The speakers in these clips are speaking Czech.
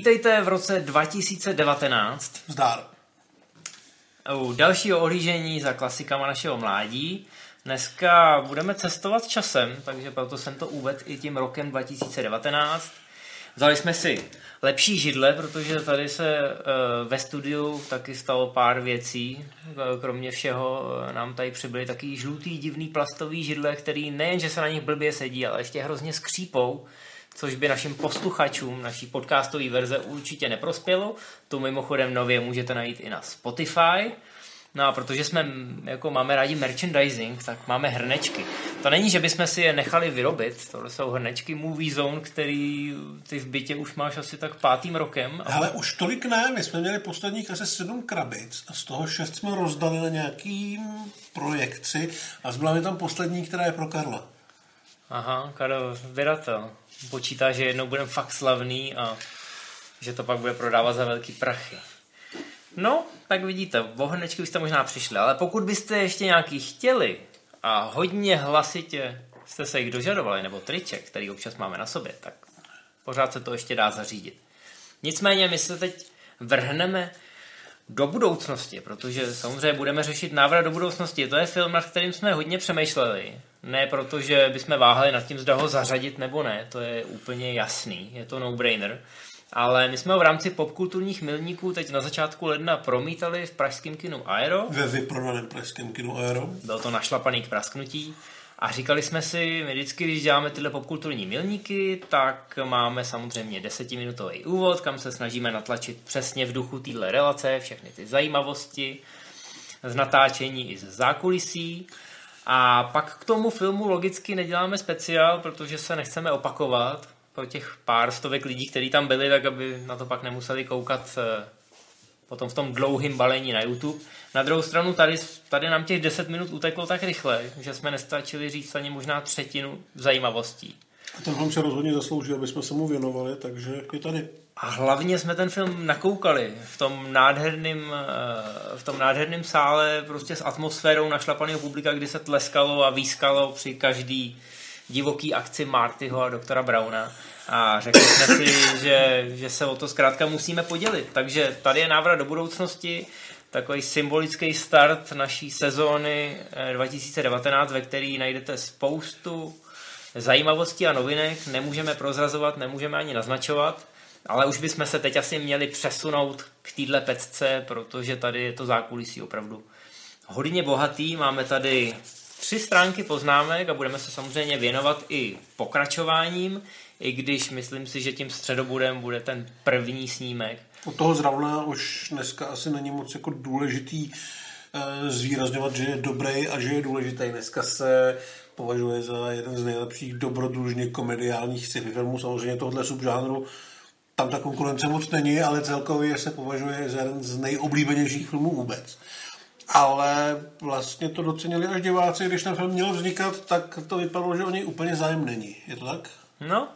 Vítejte v roce 2019. Zdár. U dalšího ohlížení za klasikama našeho mládí. Dneska budeme cestovat časem, takže proto jsem to uvedl i tím rokem 2019. Vzali jsme si lepší židle, protože tady se uh, ve studiu taky stalo pár věcí. Kromě všeho uh, nám tady přibyly taky žlutý divný plastový židle, který nejen, že se na nich blbě sedí, ale ještě hrozně skřípou což by našim posluchačům naší podcastové verze určitě neprospělo. Tu mimochodem nově můžete najít i na Spotify. No a protože jsme, jako máme rádi merchandising, tak máme hrnečky. To není, že bychom si je nechali vyrobit, tohle jsou hrnečky Movie Zone, který ty v bytě už máš asi tak pátým rokem. Ale už tolik ne, my jsme měli posledních asi sedm krabic a z toho šest jsme rozdali na nějaký projekci a zbyla mi tam poslední, která je pro Karla. Aha, Karel, vydatel. Počítá, že jednou budeme fakt slavný a že to pak bude prodávat za velký prachy. No, tak vidíte, o hrnečky byste možná přišli, ale pokud byste ještě nějaký chtěli a hodně hlasitě jste se jich dožadovali, nebo triček, který občas máme na sobě, tak pořád se to ještě dá zařídit. Nicméně my se teď vrhneme do budoucnosti, protože samozřejmě budeme řešit návrat do budoucnosti. To je film, nad kterým jsme hodně přemýšleli. Ne proto, že bychom váhali nad tím, zda ho zařadit nebo ne, to je úplně jasný, je to no-brainer. Ale my jsme ho v rámci popkulturních milníků teď na začátku ledna promítali v pražském kinu Aero. Ve vyprodaném pražském kinu Aero. Byl to našlapaný k prasknutí. A říkali jsme si, my vždycky, když děláme tyhle popkulturní milníky, tak máme samozřejmě desetiminutový úvod, kam se snažíme natlačit přesně v duchu téhle relace, všechny ty zajímavosti, z natáčení i z zákulisí. A pak k tomu filmu logicky neděláme speciál, protože se nechceme opakovat pro těch pár stovek lidí, kteří tam byli, tak aby na to pak nemuseli koukat eh, potom v tom dlouhým balení na YouTube. Na druhou stranu tady, tady nám těch 10 minut uteklo tak rychle, že jsme nestačili říct ani možná třetinu zajímavostí. A ten film se rozhodně zasloužil, aby jsme se mu věnovali, takže je tady. A hlavně jsme ten film nakoukali v tom nádherném, eh, v tom nádherném sále prostě s atmosférou našlapaného publika, kdy se tleskalo a výskalo při každý divoký akci Martyho a doktora Brauna. A řekli jsme si, že, že se o to zkrátka musíme podělit. Takže tady je návrat do budoucnosti, takový symbolický start naší sezóny 2019, eh, ve který najdete spoustu zajímavostí a novinek. Nemůžeme prozrazovat, nemůžeme ani naznačovat, ale už bychom se teď asi měli přesunout k téhle pecce, protože tady je to zákulisí opravdu hodně bohatý. Máme tady tři stránky poznámek a budeme se samozřejmě věnovat i pokračováním, i když myslím si, že tím středobudem bude ten první snímek. Od toho zrovna už dneska asi není moc jako důležitý eh, zvýrazňovat, že je dobrý a že je důležitý. Dneska se považuje za jeden z nejlepších dobrodružně komediálních sci-fi filmů. Samozřejmě tohle subžánru tam ta konkurence moc není, ale celkově se považuje za jeden z nejoblíbenějších filmů vůbec ale vlastně to docenili až diváci, když ten film měl vznikat, tak to vypadalo, že o něj úplně zájem není. Je to tak? No,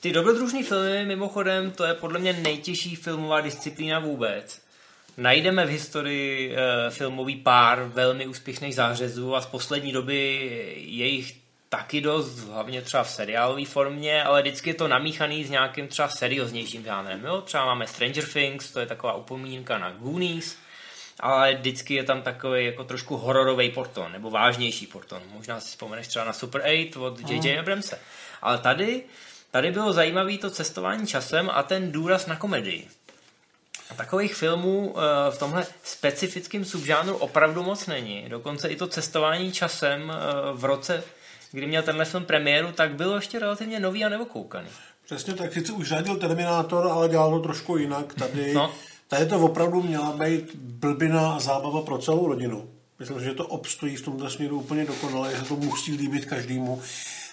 ty dobrodružní filmy, mimochodem, to je podle mě nejtěžší filmová disciplína vůbec. Najdeme v historii e, filmový pár velmi úspěšných zářezů a z poslední doby je jich taky dost, hlavně třeba v seriálové formě, ale vždycky je to namíchaný s nějakým třeba serióznějším žánrem. Jo? Třeba máme Stranger Things, to je taková upomínka na Goonies, ale vždycky je tam takový jako trošku hororový porton, nebo vážnější porton. Možná si vzpomeneš třeba na Super 8 od J.J. Mm. Abramse. Ale tady, tady bylo zajímavé to cestování časem a ten důraz na komedii. A takových filmů eh, v tomhle specifickém subžánru opravdu moc není. Dokonce i to cestování časem eh, v roce, kdy měl tenhle film premiéru, tak bylo ještě relativně nový a nevokoukaný. Přesně tak, sice už řadil Terminátor, ale dělal to trošku jinak. Tady no. Tady to opravdu měla být blbina a zábava pro celou rodinu. Myslím, že to obstojí v tomto směru úplně dokonale, že to musí líbit každému.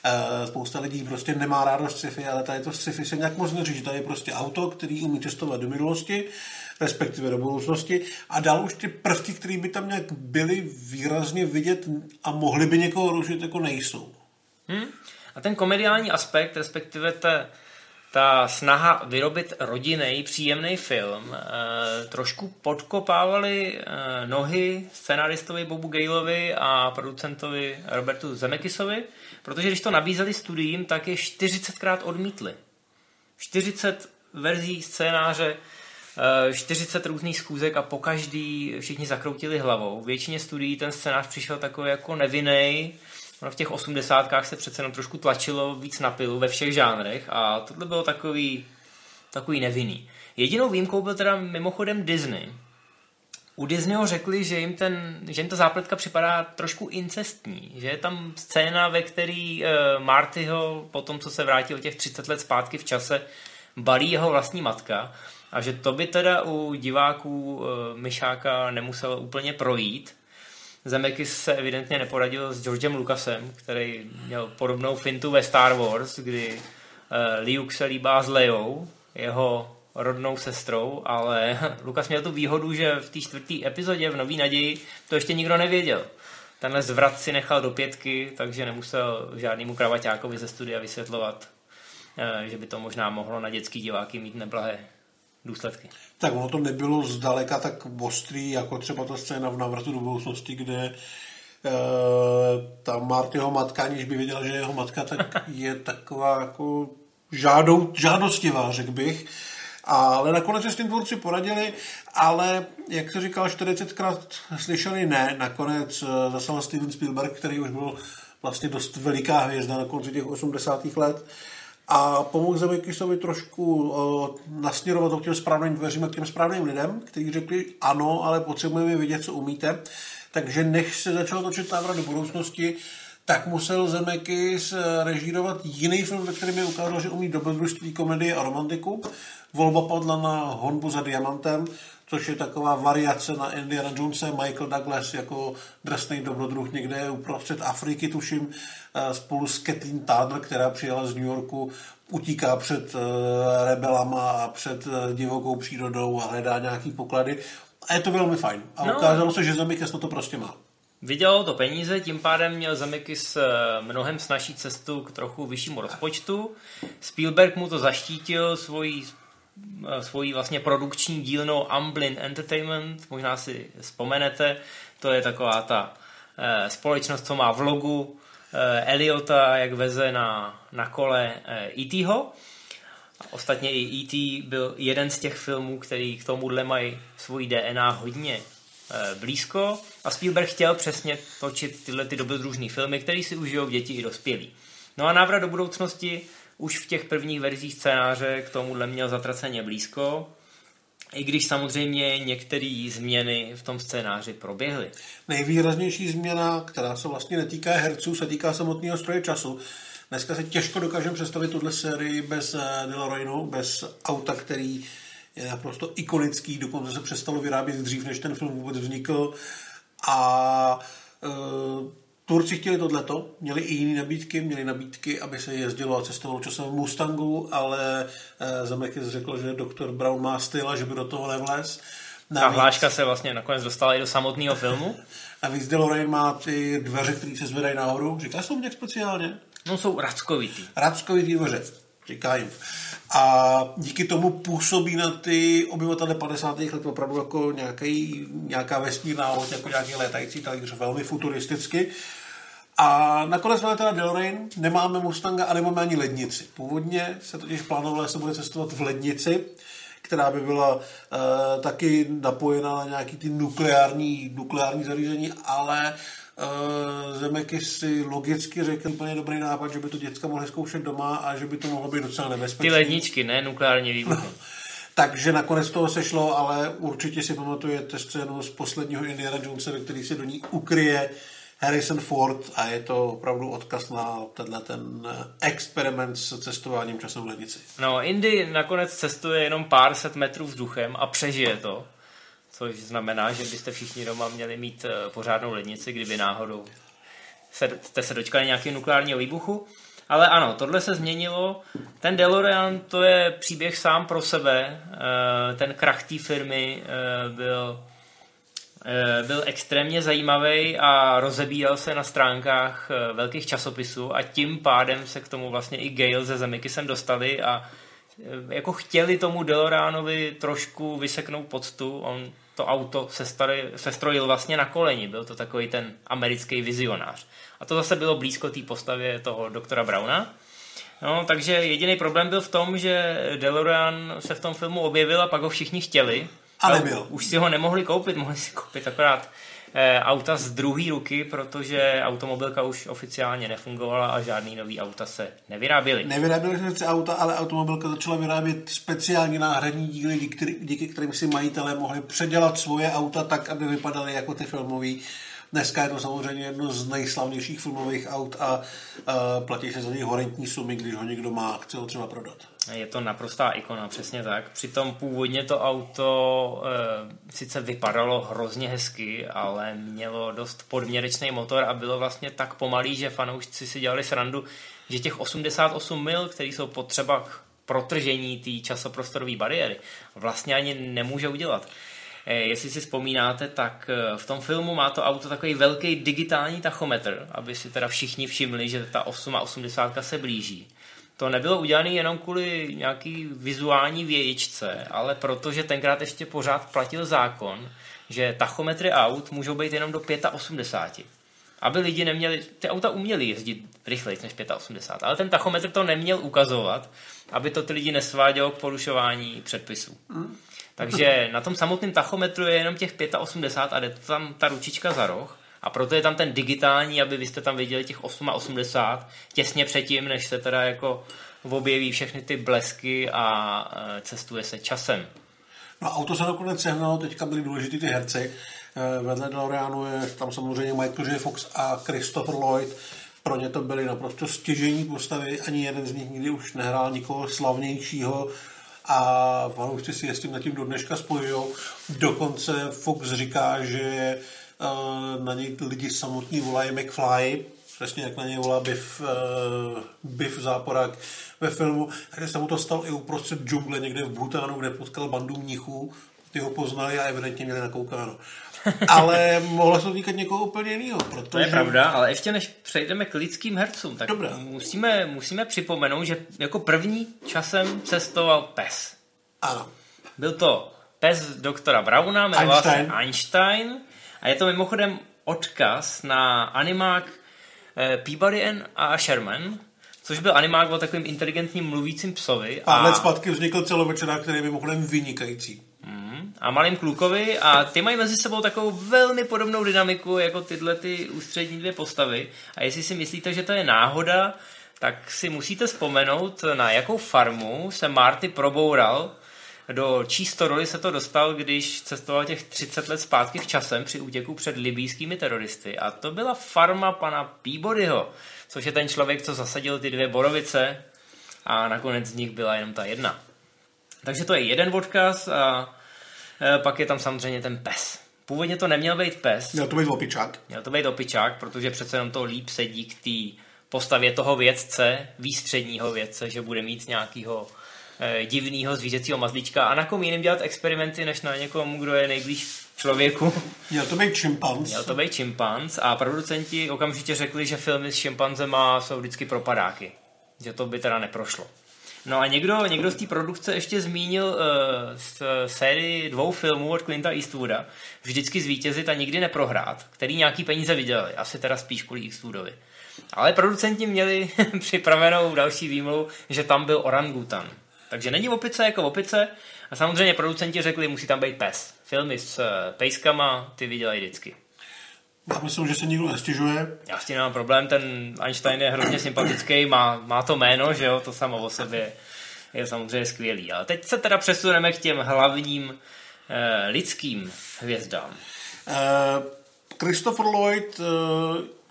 Eh, spousta lidí prostě nemá rádost sci-fi, ale tady to sci-fi se nějak moc neříší. Tady je prostě auto, který umí cestovat do minulosti, respektive do budoucnosti a dál už ty prvky, které by tam nějak byly výrazně vidět a mohly by někoho rušit, jako nejsou. Hmm. A ten komediální aspekt, respektive te, ta snaha vyrobit rodinný, příjemný film eh, trošku podkopávali eh, nohy scenaristovi Bobu Galeovi a producentovi Robertu Zemekisovi, protože když to nabízeli studiím, tak je 40krát odmítli. 40 verzí scénáře, 40 různých schůzek a po každý všichni zakroutili hlavou. Většině studií ten scénář přišel takový jako nevinný. Ono v těch osmdesátkách se přece jenom trošku tlačilo víc na pilu ve všech žánrech a tohle bylo takový, takový nevinný. Jedinou výjimkou byl teda mimochodem Disney. U Disneyho řekli, že jim, ten, že jim ta zápletka připadá trošku incestní, že je tam scéna, ve který uh, Martyho, po tom, co se vrátil těch 30 let zpátky v čase, balí jeho vlastní matka a že to by teda u diváků uh, Myšáka nemuselo úplně projít. Zemekis se evidentně neporadil s Georgem Lucasem, který měl podobnou fintu ve Star Wars, kdy uh, Luke se líbá s Leou, jeho rodnou sestrou, ale Lukas měl tu výhodu, že v té čtvrté epizodě v Nový naději to ještě nikdo nevěděl. Tenhle zvrat si nechal do pětky, takže nemusel žádnému kravaťákovi ze studia vysvětlovat, eh, že by to možná mohlo na dětský diváky mít neblahé důsledky. Tak ono to nebylo zdaleka tak ostrý, jako třeba ta scéna v návratu do budoucnosti, kde e, ta Martyho matka, aniž by věděla, že jeho matka, tak je taková jako žádou, žádostivá, řekl bych. Ale nakonec se s tím tvůrci poradili, ale jak se říkal, 40krát slyšeli ne. Nakonec eh, zasal Steven Spielberg, který už byl vlastně dost veliká hvězda na konci těch 80. let a pomohl Zemekisovi trošku uh, nasměrovat k těm správným dveřím a k těm správným lidem, kteří řekli ano, ale potřebujeme vědět, co umíte. Takže než se začal točit návrat do budoucnosti, tak musel Zemekis eh, režírovat jiný film, ve kterém je ukázal, že umí dobrodružství, komedii a romantiku. Volba padla na Honbu za diamantem, což je taková variace na Indiana Jonese, Michael Douglas jako drsný dobrodruh někde uprostřed Afriky, tuším, eh, spolu s Kathleen Tadler, která přijela z New Yorku, utíká před eh, rebelama a před divokou přírodou a hledá nějaký poklady. A je to velmi fajn. A no. ukázalo se, že Zemekis to prostě má. Vydělalo to peníze, tím pádem měl Zemeckis eh, mnohem snažší cestu k trochu vyššímu rozpočtu. Spielberg mu to zaštítil svojí eh, svojí vlastně produkční dílnou Amblin Entertainment, možná si vzpomenete, to je taková ta eh, společnost, co má v logu Eliota, jak veze na, na kole E.T.ho. Ostatně i E.T. byl jeden z těch filmů, který k tomuhle mají svoji DNA hodně Eh, blízko a Spielberg chtěl přesně točit tyhle ty dobrodružné filmy, které si užijou děti i dospělí. No a návrat do budoucnosti už v těch prvních verzích scénáře k tomuhle měl zatraceně blízko, i když samozřejmě některé změny v tom scénáři proběhly. Nejvýraznější změna, která se vlastně netýká herců, se týká samotného stroje času. Dneska se těžko dokážeme představit tuhle sérii bez eh, DeLoreanu, bez auta, který je naprosto ikonický, dokonce se přestalo vyrábět dřív, než ten film vůbec vznikl. A e, Turci chtěli tohleto, měli i jiné nabídky, měli nabídky, aby se jezdilo a cestovalo časem v Mustangu, ale e, Zemeckis řekl, že doktor Brown má styl a že by do toho nevlez. Navíc, Ta hláška se vlastně nakonec dostala i do samotného filmu. A víc DeLorean má ty dveře, které se zvedají nahoru. Říká to nějak speciálně? No jsou rackovitý. Rackovitý dveře, říká jim. A díky tomu působí na ty obyvatele 50. let opravdu jako nějaký, nějaká vesmírná loď, jako nějaký létající talíř, velmi futuristicky. A nakonec máme teda DeLorean, nemáme Mustanga a nemáme ani lednici. Původně se totiž plánovalo, že se bude cestovat v lednici, která by byla uh, taky napojena na nějaký ty nukleární, nukleární zařízení, ale Zemeky si logicky řekl úplně dobrý nápad, že by to děcka mohly zkoušet doma a že by to mohlo být docela nebezpečné. Ty ledničky, ne nukleární výbuchy. No. Takže nakonec toho sešlo, ale určitě si pamatujete scénu z posledního Indiana Jonesa, který se do ní ukryje Harrison Ford a je to opravdu odkaz na tenhle ten experiment s cestováním časem v lednici. No, Indy nakonec cestuje jenom pár set metrů vzduchem a přežije to což znamená, že byste všichni doma měli mít eh, pořádnou lednici, kdyby náhodou se, jste se dočkali nějakého nukleárního výbuchu. Ale ano, tohle se změnilo. Ten DeLorean to je příběh sám pro sebe. Eh, ten krach té firmy eh, byl, byl extrémně zajímavý a rozebíral se na stránkách velkých časopisů a tím pádem se k tomu vlastně i Gale ze Zemikisem dostali a jako chtěli tomu DeLoreanovi trošku vyseknout poctu. On to auto se, starý, se strojil vlastně na koleni. Byl to takový ten americký vizionář. A to zase bylo blízko té postavě toho doktora Brauna. No, takže jediný problém byl v tom, že DeLorean se v tom filmu objevil a pak ho všichni chtěli. Ale byl. Už si ho nemohli koupit, mohli si koupit akorát auta z druhé ruky, protože automobilka už oficiálně nefungovala a žádný nový auta se nevyráběly. Nevyráběly se auta, ale automobilka začala vyrábět speciální náhradní díly, díky, díky kterým si majitelé mohli předělat svoje auta tak, aby vypadaly jako ty filmové Dneska je to samozřejmě jedno z nejslavnějších filmových aut a uh, platí se za něj horentní sumy, když ho někdo má, chce ho třeba prodat. Je to naprostá ikona, přesně tak. Přitom původně to auto e, sice vypadalo hrozně hezky, ale mělo dost podměrečný motor a bylo vlastně tak pomalý, že fanoušci si dělali srandu, že těch 88 mil, které jsou potřeba k protržení té časoprostorové bariéry, vlastně ani nemůže udělat. E, jestli si vzpomínáte, tak e, v tom filmu má to auto takový velký digitální tachometr, aby si teda všichni všimli, že ta 880 se blíží to nebylo udělané jenom kvůli nějaký vizuální vějičce, ale protože tenkrát ještě pořád platil zákon, že tachometry aut můžou být jenom do 85. Aby lidi neměli, ty auta uměli jezdit rychleji než 85, ale ten tachometr to neměl ukazovat, aby to ty lidi nesvádělo k porušování předpisů. Mm. Takže na tom samotném tachometru je jenom těch 85 a jde tam ta ručička za roh a proto je tam ten digitální, aby vy jste tam viděli těch 8,80 těsně předtím, než se teda jako objeví všechny ty blesky a e, cestuje se časem. No auto se nakonec sehnalo, teďka byli důležitý ty herci. E, vedle DeLoreanu je tam samozřejmě Michael J. Fox a Christopher Lloyd. Pro ně to byly naprosto stěžení postavy, ani jeden z nich nikdy už nehrál nikoho slavnějšího a fanoušci si je s tím nad tím do dneška spojují. Dokonce Fox říká, že na něj lidi samotní volají McFly, přesně jak na něj volá Biff, uh, Biff Záporák ve filmu. Takže se mu to stalo i uprostřed džungle někde v Bhutánu, kde potkal bandu mnichů, ty ho poznali a evidentně měli nakoukáno. Ale mohlo se to týkat někoho úplně jiného. Protože... To je pravda, ale ještě než přejdeme k lidským hercům, tak Dobrá. Musíme, musíme připomenout, že jako první časem cestoval pes. Ano. Byl to pes doktora Brauna, jmenoval Einstein. se Einstein a je to mimochodem odkaz na animák eh, Peabody a Sherman, což byl animák o takovým inteligentním mluvícím psovi. A let zpátky vznikl celovečerák, který je mimochodem vynikající. Mm, a malým klukovi a ty mají mezi sebou takovou velmi podobnou dynamiku jako tyhle ty ústřední dvě postavy. A jestli si myslíte, že to je náhoda, tak si musíte vzpomenout, na jakou farmu se Marty proboural do čísto roli se to dostal, když cestoval těch 30 let zpátky v časem při útěku před libýskými teroristy. A to byla farma pana Peabodyho, což je ten člověk, co zasadil ty dvě borovice a nakonec z nich byla jenom ta jedna. Takže to je jeden odkaz a e, pak je tam samozřejmě ten pes. Původně to neměl být pes. Měl to být opičák. Měl to být opičák, protože přece jenom to líp sedí k té postavě toho vědce, výstředního vědce, že bude mít nějakýho Eh, divného zvířecího mazlíčka a na kom jiným dělat experimenty, než na někom, kdo je nejblíž člověku. Měl to být šimpanz. Měl to být šimpanz a producenti okamžitě řekli, že filmy s šimpanzema jsou vždycky propadáky. Že to by teda neprošlo. No a někdo, někdo z té produkce ještě zmínil uh, z sérii dvou filmů od Clinta Eastwooda vždycky zvítězit a nikdy neprohrát, který nějaký peníze vydělali, asi teda spíš kvůli Eastwoodovi. Ale producenti měli připravenou další výmluvu, že tam byl orangutan. Takže není opice jako opice a samozřejmě producenti řekli, musí tam být pes. Filmy s eh, pejskama ty vydělají vždycky. Já myslím, že se nikdo nestěžuje. Já s tím nemám problém, ten Einstein je hrozně sympatický, má, má to jméno, že jo, to samo o sobě je samozřejmě skvělý. Ale teď se teda přesuneme k těm hlavním eh, lidským hvězdám. Uh, Christopher Lloyd,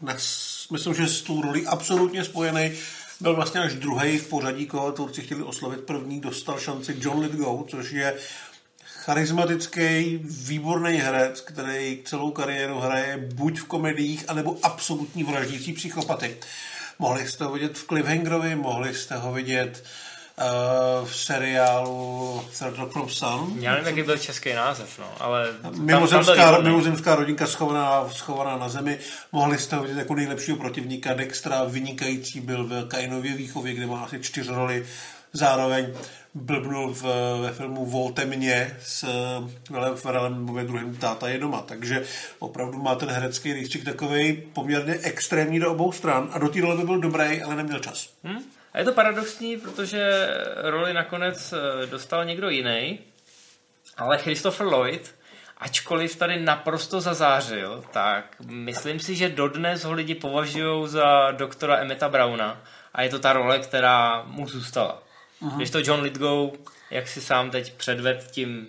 dnes, myslím, že s tou roli absolutně spojený byl vlastně až druhý v pořadí, koho tvůrci chtěli oslovit. První dostal šanci John Lithgow, což je charismatický, výborný herec, který celou kariéru hraje buď v komediích, anebo absolutní vraždící psychopaty. Mohli jste ho vidět v Cliffhangerovi, mohli jste ho vidět uh, v seriálu Third Rock from Sun. Já nevím, jaký byl český název, no, ale... Mimozemská, mimozemská rodinka schovaná, schovaná na zemi. Mohli jste ho vidět jako nejlepšího protivníka. Dextra vynikající byl v Kainově výchově, kde má asi čtyři roli. Zároveň blbnul v, ve filmu Volte mě s Velem Ferelem ve druhém táta je doma. Takže opravdu má ten herecký rejstřík takový poměrně extrémní do obou stran a do té role by byl dobrý, ale neměl čas. Hmm? A je to paradoxní, protože roli nakonec eh, dostal někdo jiný, ale Christopher Lloyd, ačkoliv tady naprosto zazářil, tak myslím si, že dodnes ho lidi považují za doktora Emeta Browna a je to ta role, která mu zůstala. Uh-huh. Když to John Lithgow, jak si sám teď předved tím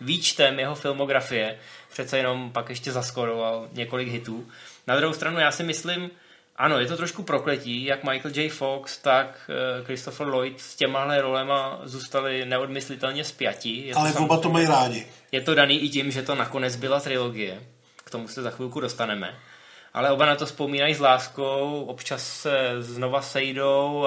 výčtem jeho filmografie, přece jenom pak ještě zaskoroval několik hitů. Na druhou stranu já si myslím, ano, je to trošku prokletí, jak Michael J. Fox, tak uh, Christopher Lloyd s těmahle rolema zůstali neodmyslitelně spjatí. Je Ale to oba to mají rádi. Je to daný i tím, že to nakonec byla trilogie. K tomu se za chvilku dostaneme. Ale oba na to vzpomínají s láskou, občas se znova sejdou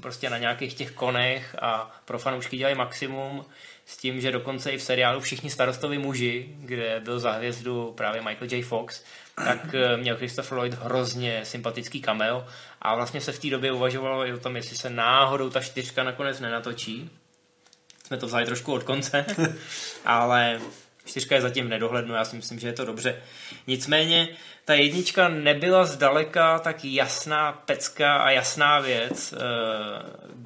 prostě na nějakých těch konech a pro fanoušky dělají maximum s tím, že dokonce i v seriálu Všichni starostovi muži, kde byl za hvězdu právě Michael J. Fox, tak eh, měl Christopher Lloyd hrozně sympatický cameo a vlastně se v té době uvažovalo i o tom, jestli se náhodou ta čtyřka nakonec nenatočí. Jsme to vzali trošku od konce, ale čtyřka je zatím v nedohlednu, já si myslím, že je to dobře. Nicméně ta jednička nebyla zdaleka tak jasná pecka a jasná věc, eh,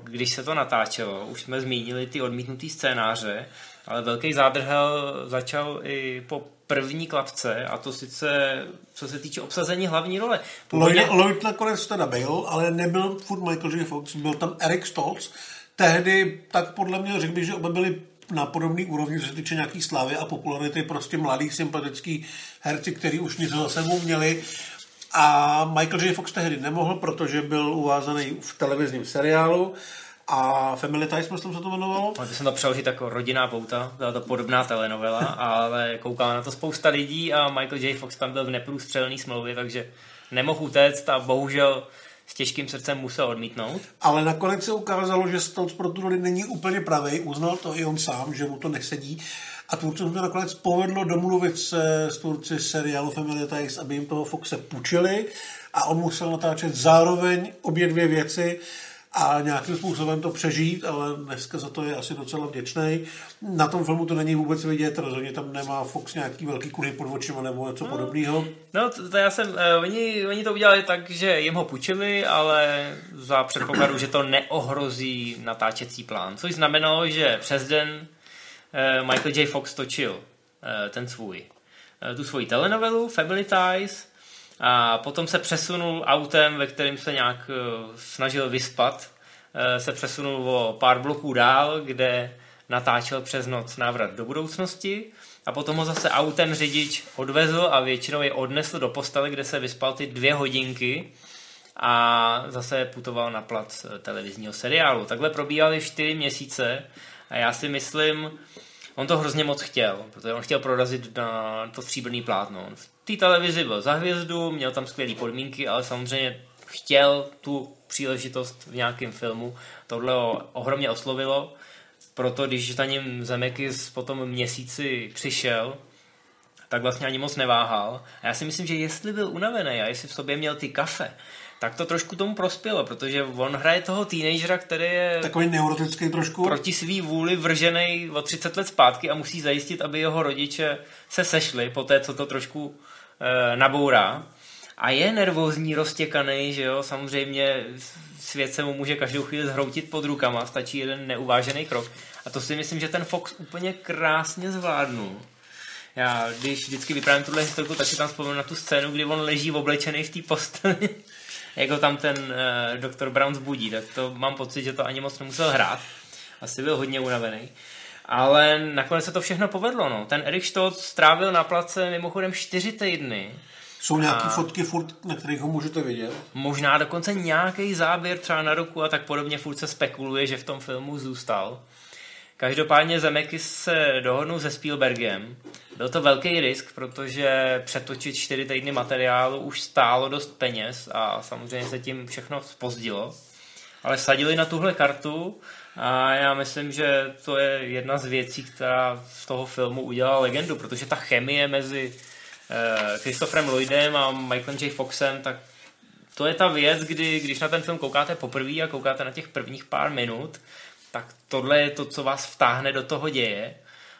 když se to natáčelo. Už jsme zmínili ty odmítnutý scénáře, ale velký zádrhel začal i po první klapce a to sice co se týče obsazení hlavní role. Původně... Lloyd nakonec teda byl, ale nebyl furt Michael J. Fox, byl tam Eric Stoltz. Tehdy tak podle mě řekl bych, že oba byli na podobný úrovni, co se týče nějaký slávy a popularity, prostě mladý, sympatický herci, kteří už něco za sebou měli. A Michael J. Fox tehdy nemohl, protože byl uvázaný v televizním seriálu a Family Ties, myslím, se to jmenovalo. Ale jsem to přeložit jako rodinná pouta, byla to podobná telenovela, ale koukala na to spousta lidí a Michael J. Fox tam byl v neprůstřelný smlouvě, takže nemohl utéct a bohužel s těžkým srdcem musel odmítnout. Ale nakonec se ukázalo, že Stoltz pro tu roli není úplně pravý, uznal to i on sám, že mu to nesedí. A tvůrcům to nakonec povedlo domluvit se s tvůrci seriálu Family Ties, aby jim toho Foxe půjčili a on musel natáčet zároveň obě dvě věci a nějakým způsobem to přežít, ale dneska za to je asi docela vděčný. Na tom filmu to není vůbec vidět, rozhodně tam nemá Fox nějaký velký kury pod očima nebo něco no, podobného. No, to, to já jsem, uh, oni, oni to udělali tak, že jim ho půjčili, ale za předpokladu, že to neohrozí natáčecí plán, což znamenalo, že přes den uh, Michael J. Fox točil uh, ten svůj, uh, tu svoji telenovelu Family Ties, a potom se přesunul autem, ve kterém se nějak uh, snažil vyspat, uh, se přesunul o pár bloků dál, kde natáčel přes noc návrat do budoucnosti a potom ho zase autem řidič odvezl a většinou je odnesl do postele, kde se vyspal ty dvě hodinky a zase putoval na plac eh, televizního seriálu. Takhle probíhaly čtyři měsíce a já si myslím, on to hrozně moc chtěl, protože on chtěl prorazit na to stříbrný plátno. On v té televizi byl za hvězdu, měl tam skvělé podmínky, ale samozřejmě chtěl tu příležitost v nějakém filmu. Tohle ho ohromně oslovilo, proto když za ním Zemekis po tom měsíci přišel, tak vlastně ani moc neváhal. A já si myslím, že jestli byl unavený a jestli v sobě měl ty kafe, tak to trošku tomu prospělo, protože on hraje toho teenagera, který je takový neurotický trošku proti svý vůli vržený o 30 let zpátky a musí zajistit, aby jeho rodiče se sešli po té, co to trošku e, nabourá. A je nervózní, roztěkaný, že jo, samozřejmě svět se mu může každou chvíli zhroutit pod rukama, stačí jeden neuvážený krok. A to si myslím, že ten Fox úplně krásně zvládnul. Já, když vždycky vyprávím tuhle historku, tak si tam vzpomínám na tu scénu, kdy on leží oblečený v té posteli jak ho tam ten uh, doktor Brown zbudí, tak to mám pocit, že to ani moc nemusel hrát. Asi byl hodně unavený. Ale nakonec se to všechno povedlo. No. Ten Erik Stoltz strávil na place mimochodem čtyři týdny. Jsou nějaké a... fotky, furt, na kterých ho můžete vidět? Možná dokonce nějaký záběr třeba na ruku a tak podobně furt se spekuluje, že v tom filmu zůstal. Každopádně Zemeckis se dohodnul se Spielbergem. Byl to velký risk, protože přetočit čtyři týdny materiálu už stálo dost peněz a samozřejmě se tím všechno spozdilo. Ale sadili na tuhle kartu a já myslím, že to je jedna z věcí, která z toho filmu udělala legendu, protože ta chemie mezi eh, Christopherem Lloydem a Michaelem J. Foxem, tak to je ta věc, kdy, když na ten film koukáte poprvé a koukáte na těch prvních pár minut, tak tohle je to, co vás vtáhne do toho děje,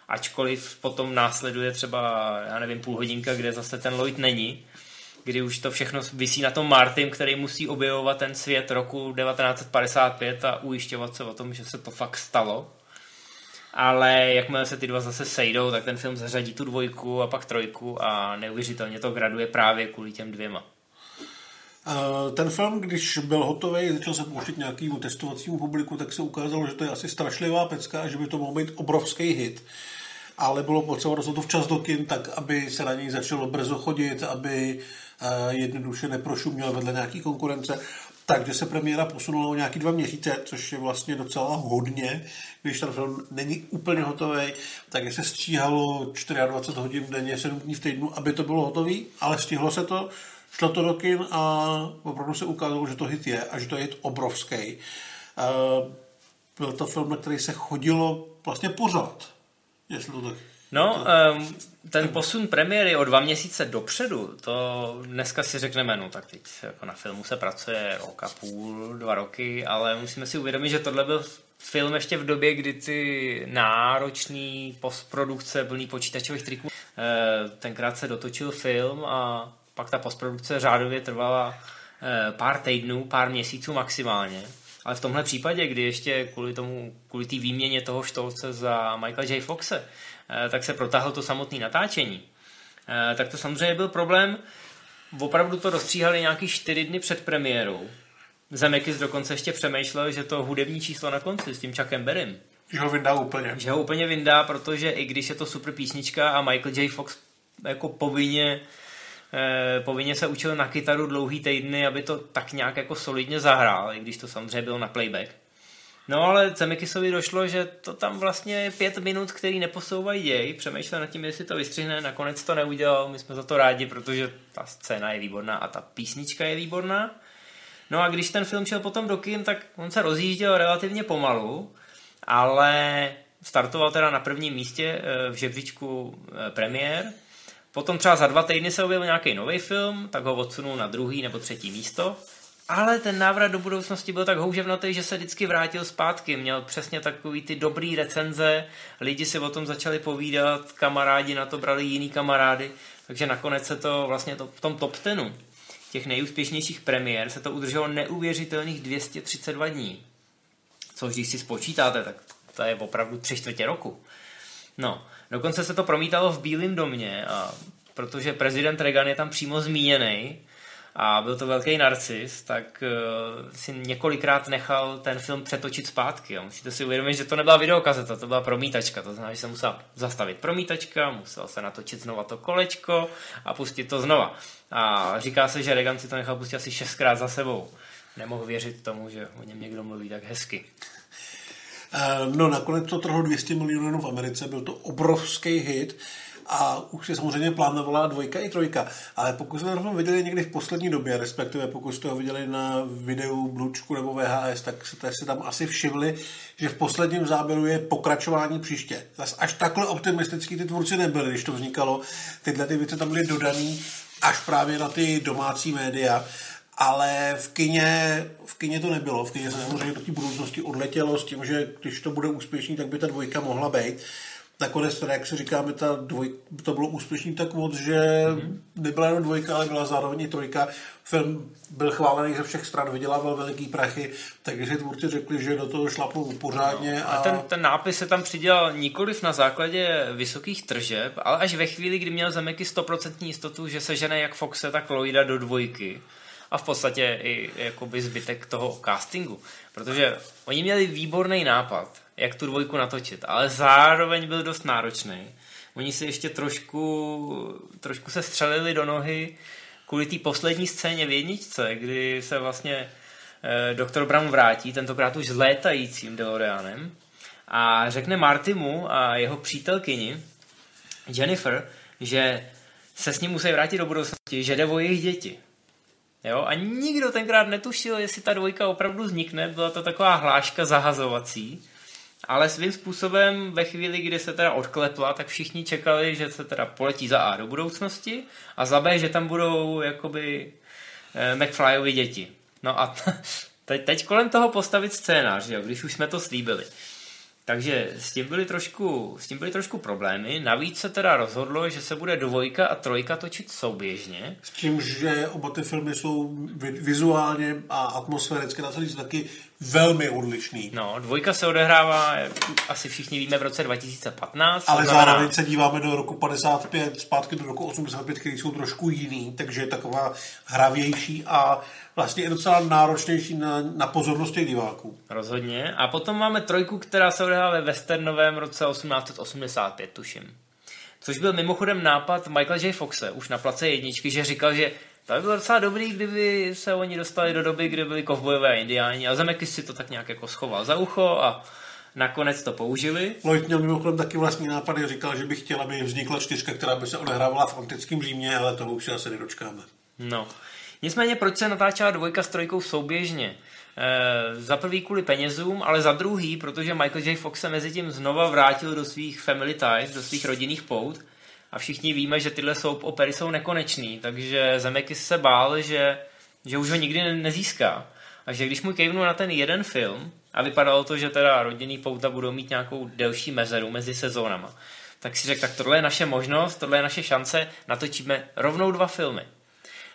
ačkoliv potom následuje třeba, já nevím, půl hodinka, kde zase ten Lloyd není, kdy už to všechno vysí na tom Martin, který musí objevovat ten svět roku 1955 a ujišťovat se o tom, že se to fakt stalo. Ale jakmile se ty dva zase sejdou, tak ten film zařadí tu dvojku a pak trojku a neuvěřitelně to graduje právě kvůli těm dvěma. Ten film, když byl hotový, začal se pouštět nějakému testovacímu publiku, tak se ukázalo, že to je asi strašlivá pecka a že by to mohl být obrovský hit. Ale bylo potřeba dostat to včas do kin, tak aby se na něj začalo brzo chodit, aby jednoduše neprošuměl vedle nějaký konkurence. Takže se premiéra posunula o nějaký dva měsíce, což je vlastně docela hodně, když ten film není úplně hotový, tak se stříhalo 24 hodin denně, 7 dní v týdnu, aby to bylo hotové, ale stihlo se to, šlo to do kin a opravdu se ukázalo, že to hit je a že to je hit obrovský. Byl to film, na který se chodilo vlastně pořád, jestli to tak No, um, ten posun premiéry o dva měsíce dopředu, to dneska si řekneme, no tak teď jako na filmu se pracuje rok a půl, dva roky, ale musíme si uvědomit, že tohle byl film ještě v době, kdy ty náročný postprodukce plný počítačových triků, eh, tenkrát se dotočil film a pak ta postprodukce řádově trvala eh, pár týdnů, pár měsíců maximálně. Ale v tomhle případě, kdy ještě kvůli tomu, kvůli té výměně toho štolce za Michael J. Foxe, Eh, tak se protáhlo to samotné natáčení. Eh, tak to samozřejmě byl problém. Opravdu to rozstříhali nějaký čtyři dny před premiérou. Zemeckis dokonce ještě přemýšlel, že to hudební číslo na konci s tím Chuckem Berrym. Že ho vyndá úplně. Že ho úplně vyndá, protože i když je to super písnička a Michael J. Fox jako povinně povinně se učil na kytaru dlouhý týdny, aby to tak nějak jako solidně zahrál, i když to samozřejmě bylo na playback. No ale Zemekisovi došlo, že to tam vlastně je pět minut, který neposouvají děj, přemýšlel nad tím, jestli to vystřihne, nakonec to neudělal, my jsme za to rádi, protože ta scéna je výborná a ta písnička je výborná. No a když ten film šel potom do kin, tak on se rozjížděl relativně pomalu, ale startoval teda na prvním místě eh, v žebříčku eh, premiér. Potom třeba za dva týdny se objevil nějaký nový film, tak ho odsunul na druhý nebo třetí místo ale ten návrat do budoucnosti byl tak houževnatý, že se vždycky vrátil zpátky. Měl přesně takový ty dobrý recenze, lidi si o tom začali povídat, kamarádi na to brali jiný kamarády, takže nakonec se to vlastně to, v tom top tenu těch nejúspěšnějších premiér se to udrželo neuvěřitelných 232 dní. Což když si spočítáte, tak to je opravdu tři čtvrtě roku. No, dokonce se to promítalo v Bílém domě, a protože prezident Reagan je tam přímo zmíněný, a byl to velký narcis, tak uh, si několikrát nechal ten film přetočit zpátky. Jo. Musíte si uvědomit, že to nebyla videokazeta, to byla promítačka. To znamená, že se musela zastavit promítačka, musel se natočit znova to kolečko a pustit to znova. A říká se, že Reagan si to nechal pustit asi šestkrát za sebou. Nemohu věřit tomu, že o něm někdo mluví tak hezky. Eh, no nakonec to trhlo 200 milionů v Americe, byl to obrovský hit a už se samozřejmě plánovala dvojka i trojka. Ale pokud jsme to viděli někdy v poslední době, respektive pokud jste ho viděli na videu Blučku nebo VHS, tak jste si tam asi všimli, že v posledním záběru je pokračování příště. Zas až takhle optimistický ty tvůrci nebyli, když to vznikalo. Tyhle ty věci tam byly dodané až právě na ty domácí média ale v kině, v kině to nebylo. V kině se samozřejmě do té budoucnosti odletělo s tím, že když to bude úspěšný, tak by ta dvojka mohla být nakonec teda, jak si říkáme, ta dvoj, to bylo úspěšný tak moc, že mm-hmm. nebyla jenom dvojka, ale byla zároveň i trojka. Film byl chválený ze všech stran, vydělával veliký prachy, takže si tvůrci řekli, že do toho šlapnou pořádně. No, a, a ten, ten nápis se tam přidělal nikoliv na základě vysokých tržeb, ale až ve chvíli, kdy měl Zemeky 100% jistotu, že se žene jak Foxe, tak Lloyda do dvojky a v podstatě i jakoby zbytek toho castingu. Protože oni měli výborný nápad jak tu dvojku natočit, ale zároveň byl dost náročný. Oni si ještě trošku, trošku se střelili do nohy kvůli té poslední scéně v jedničce, kdy se vlastně eh, doktor Brown vrátí, tentokrát už s létajícím DeLoreanem a řekne Martimu a jeho přítelkyni Jennifer, že se s ním musí vrátit do budoucnosti, že jde o jejich děti. Jo? A nikdo tenkrát netušil, jestli ta dvojka opravdu vznikne. Byla to taková hláška zahazovací ale svým způsobem ve chvíli, kdy se teda odklepla, tak všichni čekali, že se teda poletí za A do budoucnosti a za B, že tam budou jakoby eh, McFlyovi děti. No a teď, teď kolem toho postavit scénář, jo, když už jsme to slíbili. Takže s tím, byly trošku, s tím byly trošku problémy. Navíc se teda rozhodlo, že se bude dvojka a trojka točit souběžně. S tím, že oba ty filmy jsou vizuálně a atmosféricky na celý taky velmi odlišný. No, dvojka se odehrává, asi všichni víme, v roce 2015. Ale znamená... zároveň se díváme do roku 55, zpátky do roku 85, který jsou trošku jiný, takže je taková hravější a vlastně je docela náročnější na, na pozornost těch diváků. Rozhodně. A potom máme trojku, která se odehrává ve westernovém roce 1885, tuším. Což byl mimochodem nápad Michael J. Foxe už na place jedničky, že říkal, že to by bylo docela dobrý, kdyby se oni dostali do doby, kdy byli kovbojové a indiáni a Zemeckis si to tak nějak jako schoval za ucho a nakonec to použili. Lloyd měl mimochodem taky vlastní nápady, říkal, že by chtěl, aby vznikla čtyřka, která by se odehrávala v antickém Římě, ale toho už se asi nedočkáme. No. Nicméně, proč se natáčela dvojka s trojkou souběžně? E, za prvý kvůli penězům, ale za druhý, protože Michael J. Fox se mezi tím znova vrátil do svých family ties, do svých rodinných pout a všichni víme, že tyhle soap opery jsou nekonečný, takže Zemeckis se bál, že, že už ho nikdy nezíská. A že když mu kejvnu na ten jeden film a vypadalo to, že teda rodinný pouta budou mít nějakou delší mezeru mezi sezónama, tak si řekl, tak tohle je naše možnost, tohle je naše šance, natočíme rovnou dva filmy.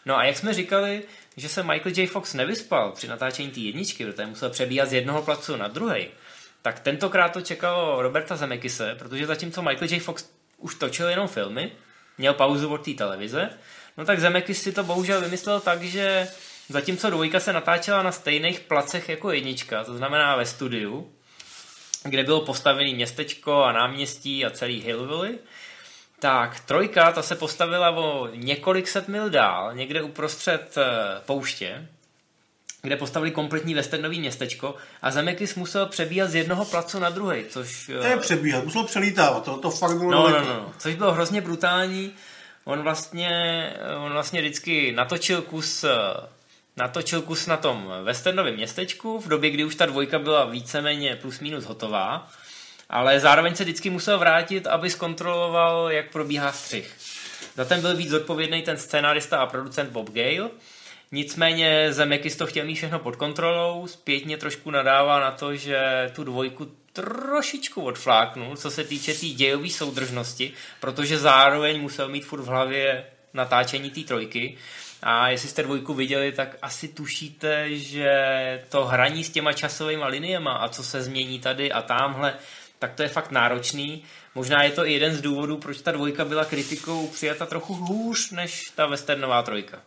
No a jak jsme říkali, že se Michael J. Fox nevyspal při natáčení té jedničky, protože musel přebíhat z jednoho placu na druhý, tak tentokrát to čekalo Roberta Zemekise, protože zatímco Michael J. Fox už točil jenom filmy, měl pauzu od té televize, no tak Zemekis si to bohužel vymyslel tak, že zatímco dvojka se natáčela na stejných placech jako jednička, to znamená ve studiu, kde bylo postavené městečko a náměstí a celý Hillville, tak trojka, ta se postavila o několik set mil dál, někde uprostřed eh, pouště, kde postavili kompletní westernový městečko a Zemekis musel přebíhat z jednoho placu na druhý, což... Ne přebíhat, musel přelítávat, to, to fakt bylo no, no, no, což bylo hrozně brutální. On vlastně, on vlastně vždycky natočil kus natočil kus na tom westernovém městečku v době, kdy už ta dvojka byla víceméně plus minus hotová, ale zároveň se vždycky musel vrátit, aby zkontroloval, jak probíhá střih. Za ten byl víc zodpovědný ten scénárista a producent Bob Gale, Nicméně Zemeckis to chtěl mít všechno pod kontrolou, zpětně trošku nadává na to, že tu dvojku trošičku odfláknul, co se týče té tý dějové soudržnosti, protože zároveň musel mít furt v hlavě natáčení té trojky. A jestli jste dvojku viděli, tak asi tušíte, že to hraní s těma časovými liniema a co se změní tady a tamhle, tak to je fakt náročný. Možná je to i jeden z důvodů, proč ta dvojka byla kritikou přijata trochu hůř než ta westernová trojka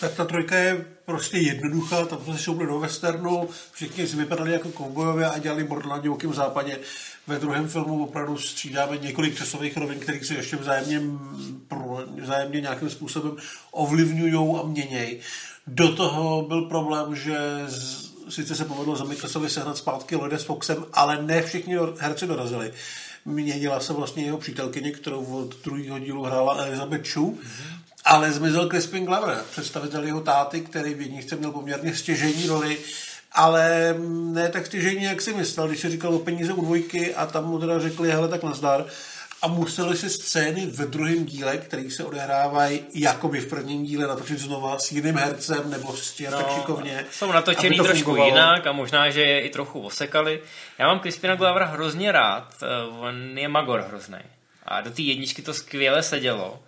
tak ta trojka je prostě jednoduchá, tam se šoupli do westernu, všichni si vypadali jako kovbojové a dělali bordel na divokém západě. Ve druhém filmu opravdu střídáme několik časových rovin, které se ještě vzájemně, vzájemně nějakým způsobem ovlivňují a měnějí. Do toho byl problém, že z, sice se povedlo za Mikkelsovi sehnat zpátky Lloyda s Foxem, ale ne všichni herci dorazili. Měnila se vlastně jeho přítelkyně, kterou od druhého dílu hrála Elizabeth Chu. Mm-hmm ale zmizel Crispin Glover, představitel jeho táty, který v jedničce měl poměrně stěžení roli, ale ne tak stěžení, jak si myslel, když si říkal o peníze u dvojky a tam mu teda řekli, hele, tak nazdar. A museli si scény ve druhém díle, které se odehrávají jakoby v prvním díle, natočit znova s jiným hercem nebo s no, tak šikovně. Jsou natočený to trošku fungovalo. jinak a možná, že je i trochu osekali. Já mám Crispina Glovera hrozně rád, eh, on je magor hrozný. A do té jedničky to skvěle sedělo.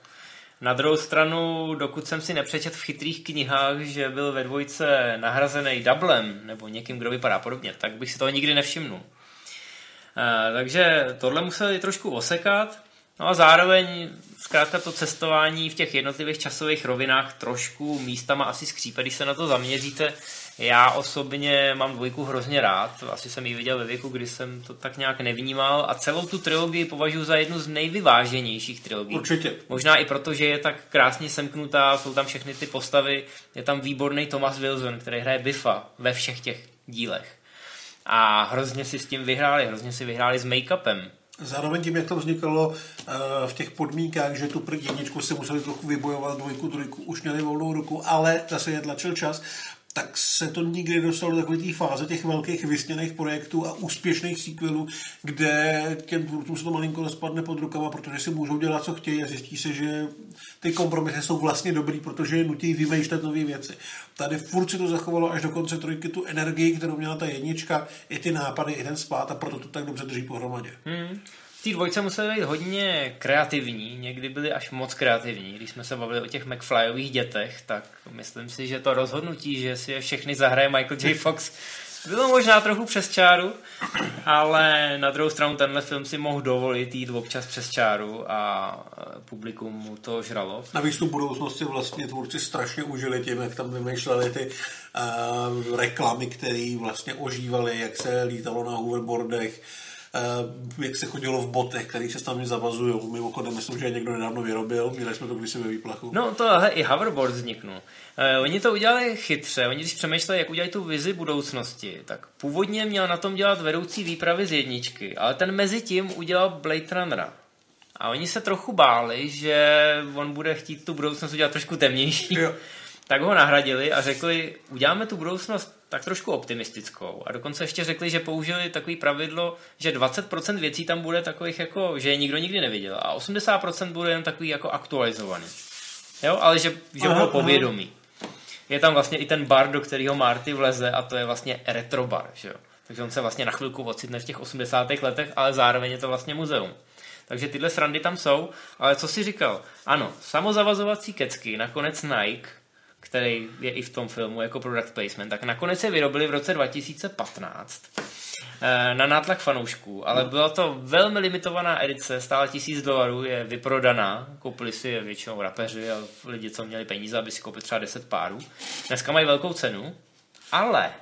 Na druhou stranu, dokud jsem si nepřečet v chytrých knihách, že byl ve dvojce nahrazený dublem nebo někým, kdo vypadá podobně, tak bych si toho nikdy nevšimnul. E, takže tohle museli trošku osekat. No a zároveň zkrátka to cestování v těch jednotlivých časových rovinách trošku místama asi skřípe, když se na to zaměříte. Já osobně mám dvojku hrozně rád, asi jsem ji viděl ve věku, kdy jsem to tak nějak nevnímal a celou tu trilogii považuji za jednu z nejvyváženějších trilogií. Určitě. Možná i proto, že je tak krásně semknutá, jsou tam všechny ty postavy, je tam výborný Thomas Wilson, který hraje Biffa ve všech těch dílech. A hrozně si s tím vyhráli, hrozně si vyhráli s make-upem. Zároveň tím, jak to vznikalo eh, v těch podmínkách, že tu první jedničku si museli trochu vybojovat, dvojku, trojku, už měli volnou ruku, ale zase je tlačil čas, tak se to nikdy dostalo do takové té fáze těch velkých vysněných projektů a úspěšných sequelů, kde těm tvůrcům se to malinko nespadne pod rukama, protože si můžou dělat, co chtějí a zjistí se, že ty kompromisy jsou vlastně dobrý, protože je nutí vymýšlet nové věci. Tady furt si to zachovalo až do konce trojky tu energii, kterou měla ta jednička, i ty nápady, i ten spát a proto to tak dobře drží pohromadě. Hmm. Té dvojce museli být hodně kreativní, někdy byli až moc kreativní. Když jsme se bavili o těch McFlyových dětech, tak myslím si, že to rozhodnutí, že si je všechny zahraje Michael J. Fox, bylo možná trochu přes čáru, ale na druhou stranu tenhle film si mohl dovolit jít občas přes čáru a publikum mu to žralo. Na tu budoucnosti vlastně tvůrci strašně užili tím, jak tam vymýšleli ty uh, reklamy, které vlastně ožívaly, jak se lítalo na hoverboardech, jak se chodilo v botech, který se tam zavazují. Mimochodem, myslím, že je někdo nedávno vyrobil, měli jsme to kdysi ve výplachu. No to ale i hoverboard vzniknul. Uh, oni to udělali chytře, oni když přemýšleli, jak udělají tu vizi budoucnosti, tak původně měl na tom dělat vedoucí výpravy z jedničky, ale ten mezi tím udělal Blade Runnera. A oni se trochu báli, že on bude chtít tu budoucnost udělat trošku temnější. Jo. Tak ho nahradili a řekli, uděláme tu budoucnost tak trošku optimistickou. A dokonce ještě řekli, že použili takový pravidlo, že 20% věcí tam bude takových jako, že je nikdo nikdy neviděl a 80% bude jen takový jako aktualizovaný. Jo, ale že, že bylo povědomí. Je tam vlastně i ten bar, do kterého Marty vleze a to je vlastně retro bar, že jo. Takže on se vlastně na chvilku ocitne v těch 80. letech, ale zároveň je to vlastně muzeum. Takže tyhle srandy tam jsou, ale co si říkal? Ano, samozavazovací kecky, nakonec Nike který je i v tom filmu jako product placement, tak nakonec je vyrobili v roce 2015 eh, na nátlak fanoušků, ale byla to velmi limitovaná edice, stála tisíc dolarů, je vyprodaná, koupili si je většinou rapeři a lidi, co měli peníze, aby si koupili třeba 10 párů. Dneska mají velkou cenu, ale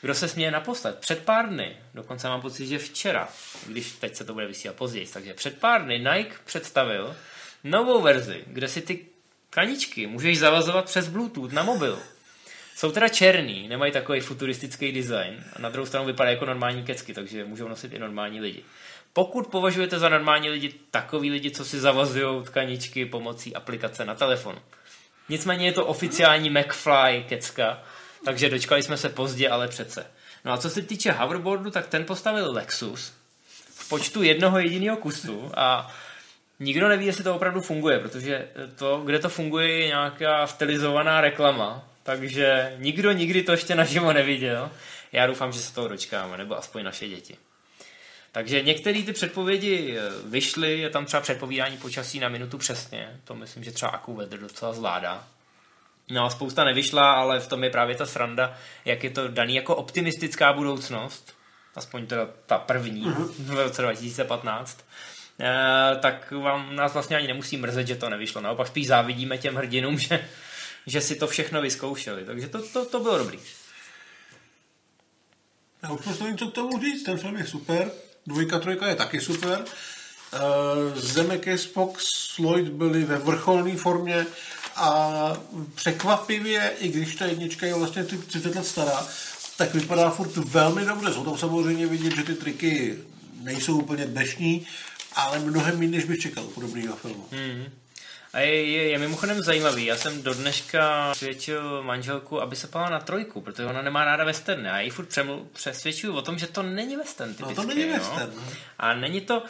kdo se směje naposled? Před pár dny, dokonce mám pocit, že včera, když teď se to bude vysílat později, takže před pár dny Nike představil novou verzi, kde si ty Kaničky můžeš zavazovat přes Bluetooth na mobil. Jsou teda černý, nemají takový futuristický design a na druhou stranu vypadají jako normální kecky, takže můžou nosit i normální lidi. Pokud považujete za normální lidi takový lidi, co si zavazují tkaničky pomocí aplikace na telefon. Nicméně je to oficiální McFly kecka, takže dočkali jsme se pozdě, ale přece. No a co se týče hoverboardu, tak ten postavil Lexus v počtu jednoho jediného kusu a nikdo neví, jestli to opravdu funguje, protože to, kde to funguje, je nějaká stylizovaná reklama, takže nikdo nikdy to ještě naživo neviděl. Já doufám, že se toho dočkáme, nebo aspoň naše děti. Takže některé ty předpovědi eh, vyšly, je tam třeba předpovídání počasí na minutu přesně, to myslím, že třeba AccuWeather docela zvládá. No a spousta nevyšla, ale v tom je právě ta sranda, jak je to daný jako optimistická budoucnost, aspoň teda ta první uh-huh. v roce 2015, Eh, tak vám nás vlastně ani nemusí mrzet, že to nevyšlo. Naopak spíš závidíme těm hrdinům, že, že si to všechno vyzkoušeli. Takže to, to, to bylo dobrý. Já už prostě něco k tomu říct. Ten film je super. Dvojka, trojka je taky super. Uh, Zemeckis, Fox, Lloyd byli ve vrcholné formě a překvapivě, i když ta jednička je vlastně 30 let stará, tak vypadá furt velmi dobře. Jsou tam samozřejmě vidět, že ty triky nejsou úplně dnešní, ale mnohem méně, než bych čekal podobného filmu. Hmm. A je, je, je mimochodem zajímavý, já jsem do dneška přesvědčil manželku, aby se pala na trojku, protože ona nemá ráda westerny. A já ji furt přesvědčuju o tom, že to není western typicky, No to není western. No. A není to,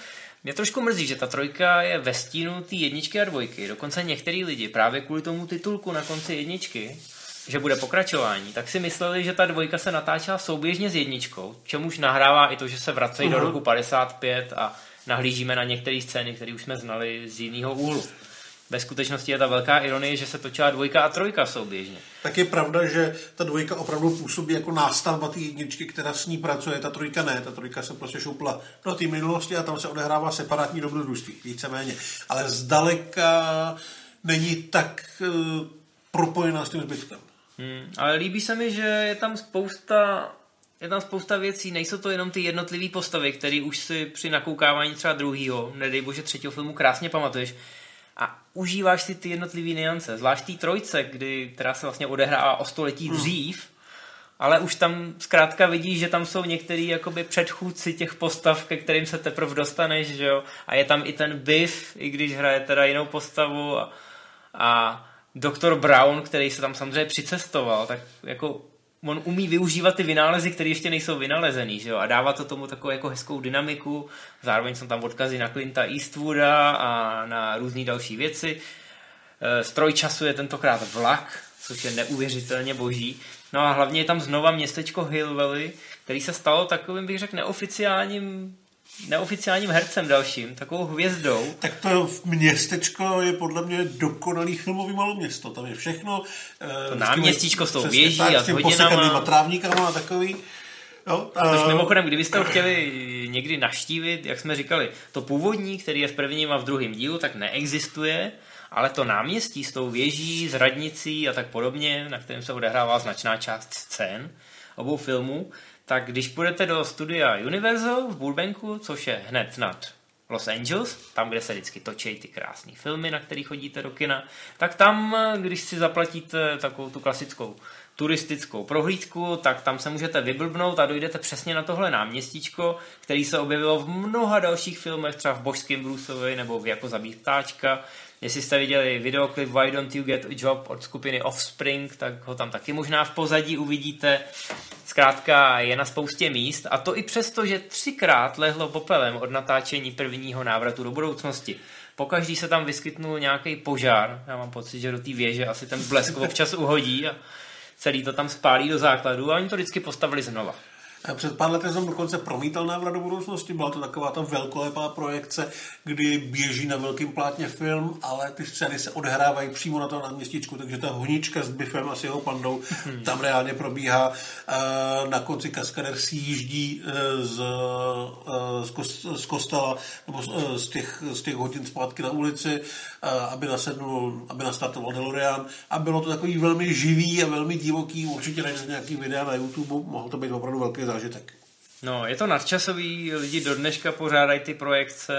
mě trošku mrzí, že ta trojka je ve stínu té jedničky a dvojky. Dokonce některý lidi právě kvůli tomu titulku na konci jedničky, že bude pokračování, tak si mysleli, že ta dvojka se natáčela souběžně s jedničkou, čemuž nahrává i to, že se vracejí uh-huh. do roku 55 a nahlížíme na některé scény, které už jsme znali z jiného úhlu. Ve skutečnosti je ta velká ironie, že se točila dvojka a trojka souběžně. Tak je pravda, že ta dvojka opravdu působí jako nástavba té jedničky, která s ní pracuje, ta trojka ne, ta trojka se prostě šoupla do té minulosti a tam se odehrává separátní dobrodružství, víceméně. Ale zdaleka není tak uh, propojená s tím zbytkem. Hmm, ale líbí se mi, že je tam spousta je tam spousta věcí, nejsou to jenom ty jednotlivé postavy, které už si při nakoukávání třeba druhýho, nedej bože třetího filmu krásně pamatuješ a užíváš si ty jednotlivé niance, zvlášť té trojce, kdy, která se vlastně odehrává o století hmm. dřív, ale už tam zkrátka vidíš, že tam jsou některý jakoby předchůdci těch postav, ke kterým se teprve dostaneš, že jo, a je tam i ten Biff, i když hraje teda jinou postavu a, a doktor Brown, který se tam samozřejmě přicestoval, tak jako on umí využívat ty vynálezy, které ještě nejsou vynalezený, že jo? a dává to tomu takovou jako hezkou dynamiku, zároveň jsou tam odkazy na Clinta Eastwooda a na různé další věci. E, stroj času je tentokrát vlak, což je neuvěřitelně boží. No a hlavně je tam znova městečko Hill Valley, který se stalo takovým, bych řekl, neoficiálním neoficiálním hercem dalším, takovou hvězdou. Tak to městečko je podle mě dokonalý filmový město. Tam je všechno. To náměstíčko s tou věží a s hodinama. trávníkama a takový. Jo, a... Což mimochodem, kdybyste ho chtěli někdy naštívit, jak jsme říkali, to původní, který je v prvním a v druhém dílu, tak neexistuje, ale to náměstí s tou věží, s radnicí a tak podobně, na kterém se odehrává značná část scén obou filmů, tak když půjdete do studia Universal v Burbanku, což je hned nad Los Angeles, tam, kde se vždycky točí ty krásné filmy, na které chodíte do kina, tak tam, když si zaplatíte takovou tu klasickou turistickou prohlídku, tak tam se můžete vyblbnout a dojdete přesně na tohle náměstíčko, který se objevilo v mnoha dalších filmech, třeba v Božském Bruceovi nebo v Jako zabít ptáčka, Jestli jste viděli videoklip Why Don't You Get a Job od skupiny Offspring, tak ho tam taky možná v pozadí uvidíte. Zkrátka je na spoustě míst a to i přesto, že třikrát lehlo popelem od natáčení prvního návratu do budoucnosti. Pokaždý se tam vyskytnul nějaký požár. Já mám pocit, že do té věže asi ten blesk občas uhodí a celý to tam spálí do základu a oni to vždycky postavili znova. Před pár lety jsem dokonce promítal návrat do budoucnosti. Byla to taková ta velkolepá projekce, kdy běží na velkým plátně film, ale ty scény se odehrávají přímo na tom náměstíčku, takže ta honička s Biffem a s jeho pandou hmm. tam reálně probíhá. Na konci kaskader si jíždí e, z, e, z kostela nebo z těch, z těch hodin zpátky na ulici, aby nasednul, aby nastartoval DeLorean a bylo to takový velmi živý a velmi divoký, určitě najdete nějaký videa na YouTube, mohlo to být opravdu velký zážitek. No, je to nadčasový, lidi do dneška pořádají ty projekce,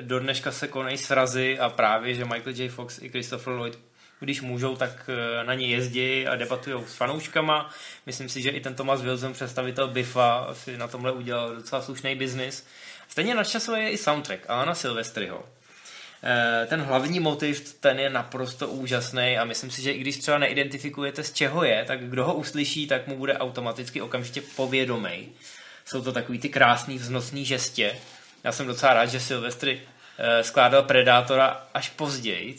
do dneška se konají srazy a právě, že Michael J. Fox i Christopher Lloyd když můžou, tak eh, na ně jezdí a debatují s fanouškama. Myslím si, že i ten Thomas Wilson, představitel Biffa, si na tomhle udělal docela slušný biznis. Stejně nadčasový je i soundtrack Alana Silvestriho. Eh, ten hlavní motiv, ten je naprosto úžasný a myslím si, že i když třeba neidentifikujete, z čeho je, tak kdo ho uslyší, tak mu bude automaticky okamžitě povědomý. Jsou to takový ty krásný vznosný žestě. Já jsem docela rád, že Silvestry eh, skládal Predátora až později,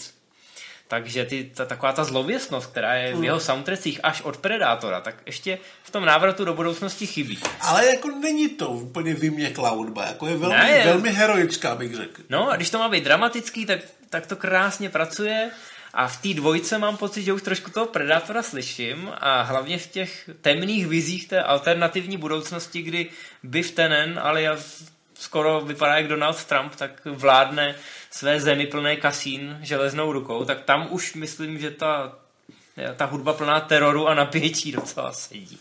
takže ty, ta, taková ta zlověstnost, která je v jeho soundtrackích až od Predátora, tak ještě v tom návratu do budoucnosti chybí. Ale jako není to úplně vyměklá hudba, jako je velmi, ne, velmi heroická, bych řekl. No a když to má být dramatický, tak, tak to krásně pracuje. A v té dvojce mám pocit, že už trošku toho Predátora slyším a hlavně v těch temných vizích té alternativní budoucnosti, kdy Biff Tenen, ale já skoro vypadá jak Donald Trump, tak vládne své zemi plné kasín železnou rukou, tak tam už myslím, že ta, ta hudba plná teroru a napětí docela sedí.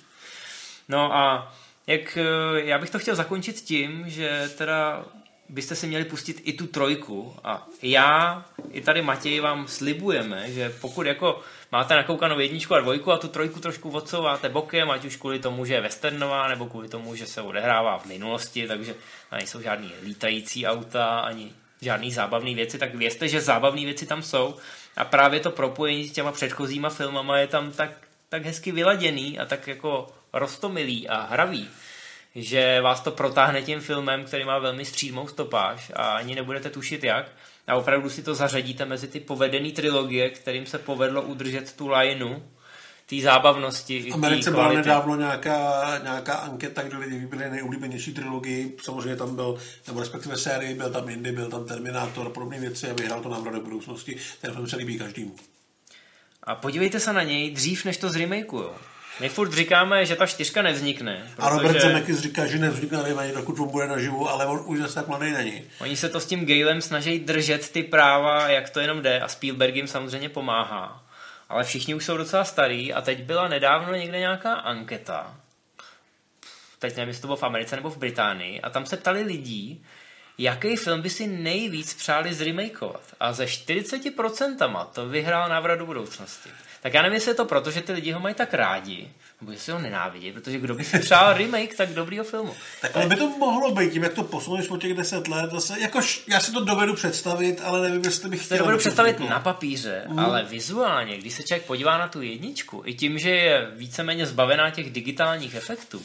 No a jak, já bych to chtěl zakončit tím, že teda byste si měli pustit i tu trojku a já i tady Matěj vám slibujeme, že pokud jako máte nakoukanou jedničku a dvojku a tu trojku trošku odsouváte bokem, ať už kvůli tomu, že je westernová, nebo kvůli tomu, že se odehrává v minulosti, takže nejsou žádný lítající auta, ani žádný zábavné věci, tak vězte, že zábavné věci tam jsou. A právě to propojení s těma předchozíma filmama je tam tak, tak hezky vyladěný a tak jako rostomilý a hravý, že vás to protáhne tím filmem, který má velmi střídmou stopáž a ani nebudete tušit jak. A opravdu si to zařadíte mezi ty povedené trilogie, kterým se povedlo udržet tu lineu té zábavnosti. Americe byla nedávno nějaká, nějaká anketa, kde lidi vybili nejoblíbenější trilogii. Samozřejmě tam byl, nebo respektive sérii, byl tam Indy, byl tam Terminátor a podobné věci a vyhrál to návrat do budoucnosti. Ten film se líbí každému. A podívejte se na něj dřív, než to zremakujou. My furt říkáme, že ta čtyřka nevznikne. Protože... A Robert Zemeckis říká, že nevznikne remake, dokud on bude naživu, ale on už zase tak mladý není. Oni se to s tím Galem snaží držet ty práva, jak to jenom jde a Spielberg jim samozřejmě pomáhá ale všichni už jsou docela starý a teď byla nedávno někde nějaká anketa, teď nevím, jestli to bylo v Americe nebo v Británii, a tam se ptali lidí, jaký film by si nejvíc přáli zremakeovat. A ze 40% to vyhrál návrat do budoucnosti. Tak já nevím, jestli je to proto, že ty lidi ho mají tak rádi, nebo jestli ho nenávidí, protože kdo by si přál remake tak dobrýho filmu. Tak ale by to mohlo být, tím jak to posuneš po těch deset let, zase, jakož já si to dovedu představit, ale nevím, jestli bych chtěl. To dovedu představit na papíře, mm. ale vizuálně, když se člověk podívá na tu jedničku, i tím, že je víceméně zbavená těch digitálních efektů,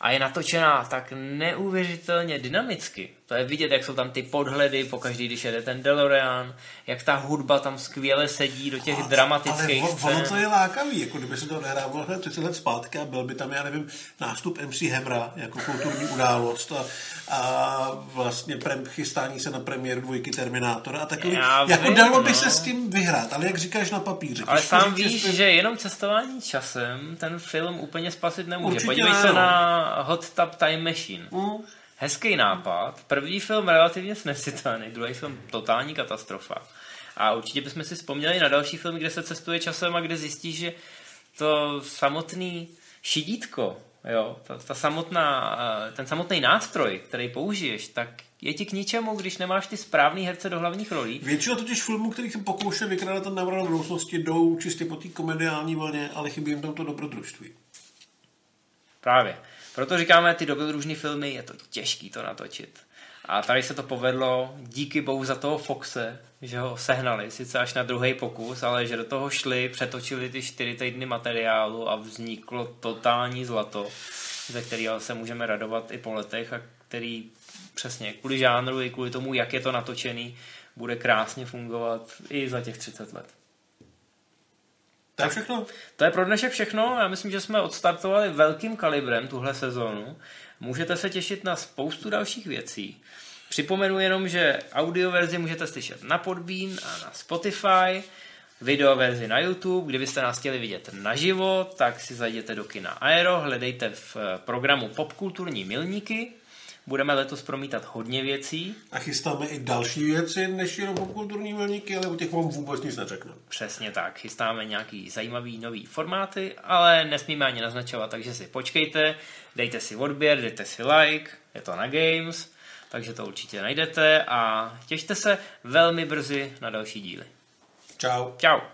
a je natočená tak neuvěřitelně dynamicky. To je vidět, jak jsou tam ty podhledy, pokaždý, když jede ten DeLorean, jak ta hudba tam skvěle sedí do těch a, dramatických ale scén. ono to je lákavý, jako kdyby se to odehrávalo 30 let zpátky a byl by tam, já nevím, nástup MC Hemra jako kulturní událost a, a vlastně prem, chystání se na premiéru dvojky Terminátora a takový, já jako vím, dalo by no. se s tím vyhrát, ale jak říkáš na papíře. Ale sám víš, že, že jenom cestování časem ten film úplně spasit nemůže. Podívej se na Hot Tub Time Machine. Mm. Hezký nápad. První film relativně snesitelný, druhý film totální katastrofa. A určitě bychom si vzpomněli na další film, kde se cestuje časem a kde zjistíš, že to samotný šidítko, jo, ta, ta samotná, eh, ten samotný nástroj, který použiješ, tak je ti k ničemu, když nemáš ty správný herce do hlavních rolí. Většina totiž filmů, kterých se pokoušel vykrádat ten návrat do budoucnosti, jdou čistě po té komediální vlně, ale chybí jim tam to dobrodružství. Právě. Proto říkáme, ty dobrodružné filmy, je to těžký to natočit. A tady se to povedlo díky bohu za toho Foxe, že ho sehnali, sice až na druhý pokus, ale že do toho šli, přetočili ty čtyři týdny materiálu a vzniklo totální zlato, ze kterého se můžeme radovat i po letech a který přesně kvůli žánru i kvůli tomu, jak je to natočený, bude krásně fungovat i za těch 30 let. To je všechno. To je pro dnešek všechno. Já myslím, že jsme odstartovali velkým kalibrem tuhle sezónu. Můžete se těšit na spoustu dalších věcí. Připomenu jenom, že audioverzi můžete slyšet na Podbean a na Spotify, videoverzi na YouTube. Kdybyste nás chtěli vidět naživo, tak si zajděte do kina Aero, hledejte v programu Popkulturní milníky Budeme letos promítat hodně věcí. A chystáme i další věci, než jenom popkulturní milníky, ale o těch vám vůbec nic neřeknu. Přesně tak. Chystáme nějaký zajímavý nový formáty, ale nesmíme ani naznačovat, takže si počkejte, dejte si odběr, dejte si like, je to na Games, takže to určitě najdete a těšte se velmi brzy na další díly. Ciao. Ciao.